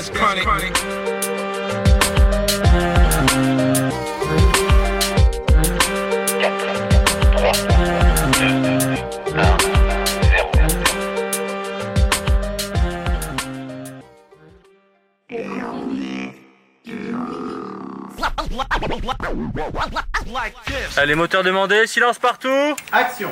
that's chronic. Allez, moteur demandé, silence partout Action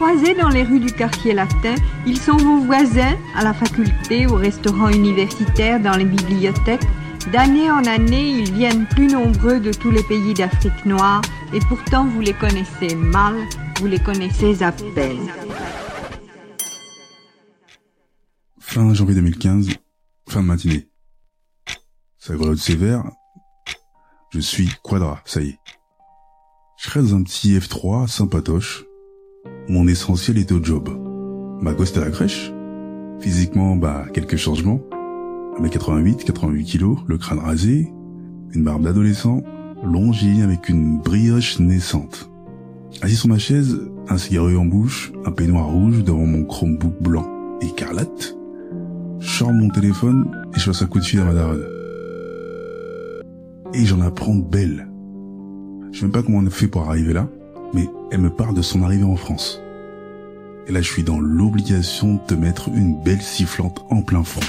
croisez dans les rues du quartier latin, ils sont vos voisins à la faculté, au restaurant universitaire, dans les bibliothèques. D'année en année, ils viennent plus nombreux de tous les pays d'Afrique noire et pourtant vous les connaissez mal, vous les connaissez à peine. Fin janvier 2015, fin de matinée. Ça sévère. Je suis Quadra, ça y est. Je serais dans un petit F3 sympatoche. Mon essentiel était au job. Ma gosse était à la crèche. Physiquement, bah, quelques changements. 1m88, 88 kilos, le crâne rasé, une barbe d'adolescent, longiligne avec une brioche naissante. Assis sur ma chaise, un cigarette en bouche, un peignoir rouge devant mon Chromebook blanc écarlate. Sors mon téléphone et je passe un coup de fil à ma daronne. Et j'en apprends belle. Je sais même pas comment on a fait pour arriver là, mais elle me parle de son arrivée en France. Et là, je suis dans l'obligation de te mettre une belle sifflante en plein fond.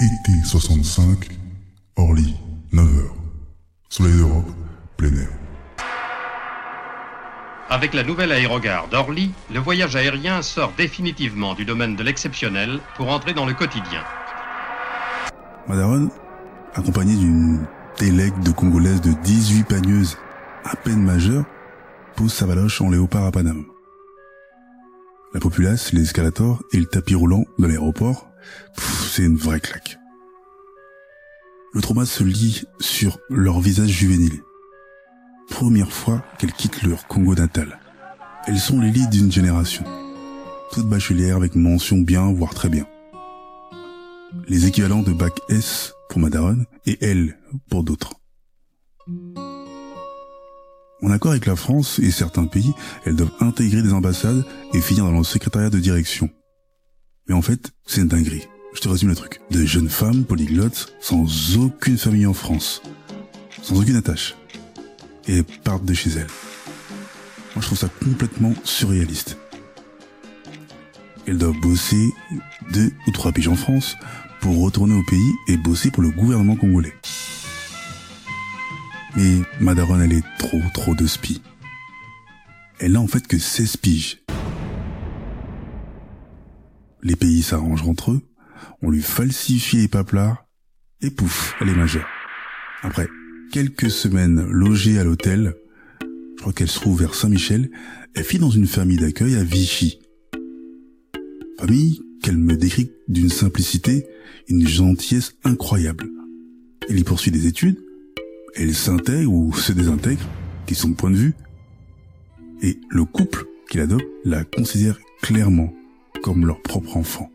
Été 65, Orly, 9h. Soleil d'Europe, plein air. Avec la nouvelle aérogare d'Orly, le voyage aérien sort définitivement du domaine de l'exceptionnel pour entrer dans le quotidien. Ma daronne, accompagnée d'une délègue de Congolaises de 18 pagneuses à peine majeures, pose sa valoche en léopard à Paname. La populace, les escalators et le tapis roulant de l'aéroport, c'est une vraie claque. Le trauma se lit sur leur visage juvénile. Première fois qu'elles quittent leur Congo natal. Elles sont l'élite d'une génération. Toutes bachelières avec mention bien, voire très bien. Les équivalents de bac S pour ma daronne et L pour d'autres. En accord avec la France et certains pays, elles doivent intégrer des ambassades et finir dans le secrétariat de direction. Mais en fait, c'est une dinguerie. Je te résume le truc. De jeunes femmes polyglottes sans aucune famille en France. Sans aucune attache. Et partent de chez elles. Moi, je trouve ça complètement surréaliste. Elles doivent bosser deux ou trois piges en France pour retourner au pays et bosser pour le gouvernement congolais. Mais Madaron, elle est trop, trop de spi. Elle n'a en fait que 16 piges. Les pays s'arrangent entre eux, on lui falsifie les paplards, et pouf, elle est majeure. Après quelques semaines logée à l'hôtel, je crois qu'elle se trouve vers Saint-Michel, elle fit dans une famille d'accueil à Vichy. Famille qu'elle me décrit d'une simplicité, une gentillesse incroyable. Elle y poursuit des études, elle s'intègre ou se désintègre, qui sont de point de vue, et le couple qu'il adopte la considère clairement comme leur propre enfant.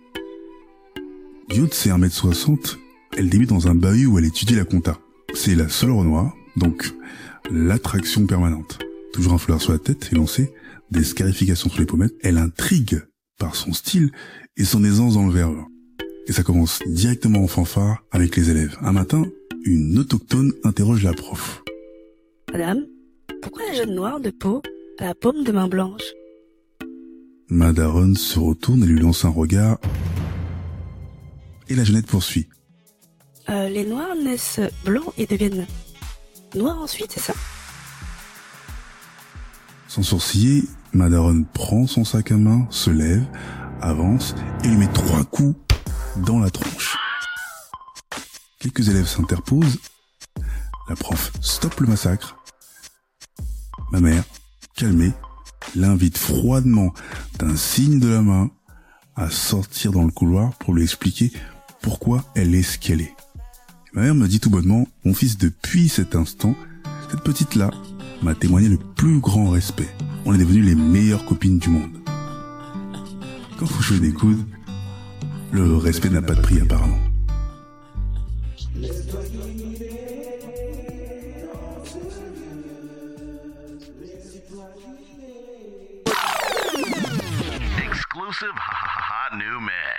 Du haut de ses 1m60, elle débute dans un bahut où elle étudie la compta. C'est la seule Renoir, donc l'attraction permanente. Toujours un fleur sur la tête et lancée, des scarifications sur les pommettes, elle intrigue par son style et son aisance dans le verbe. Et ça commence directement en fanfare avec les élèves. Un matin, une autochtone interroge la prof. Madame, pourquoi la jeune noire de peau a la paume de main blanche? Madaron se retourne et lui lance un regard. Et la jeunette poursuit. Euh, Les noirs naissent blancs et deviennent noirs ensuite, c'est ça? Sans sourciller, Madaron prend son sac à main, se lève, avance et lui met trois coups dans la tronche. Quelques élèves s'interposent. La prof stoppe le massacre. Ma mère, calmée, l'invite froidement d'un signe de la main à sortir dans le couloir pour lui expliquer pourquoi elle est ce qu'elle est. Ma mère me dit tout bonnement, mon fils, depuis cet instant, cette petite-là, m'a témoigné le plus grand respect. On est devenus les meilleures copines du monde. Quand faut jouer des coudes, le respect n'a pas de prix apparemment. Exclusive new mix.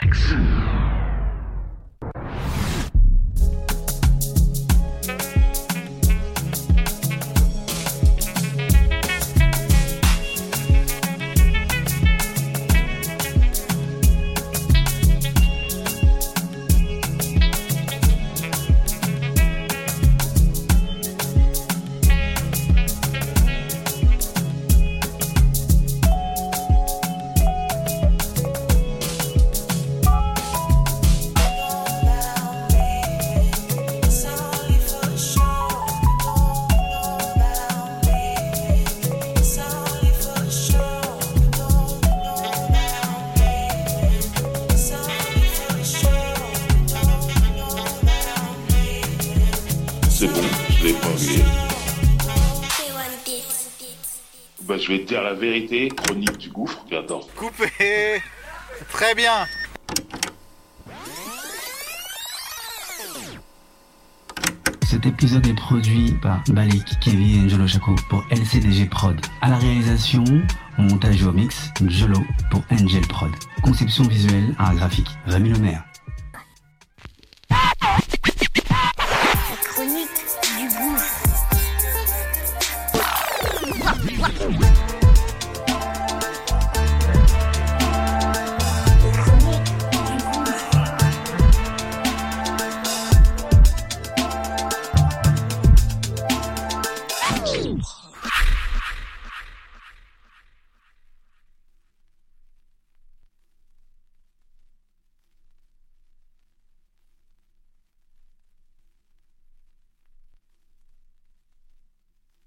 Bah, je vais te dire la vérité, chronique du gouffre. Coupé Très bien Cet épisode est produit par Balik, Kevin et Jolo Chaco pour LCDG Prod. À la réalisation, au montage et au mix, Jolo pour Angel Prod. Conception visuelle, art graphique, Rémi Lemaire.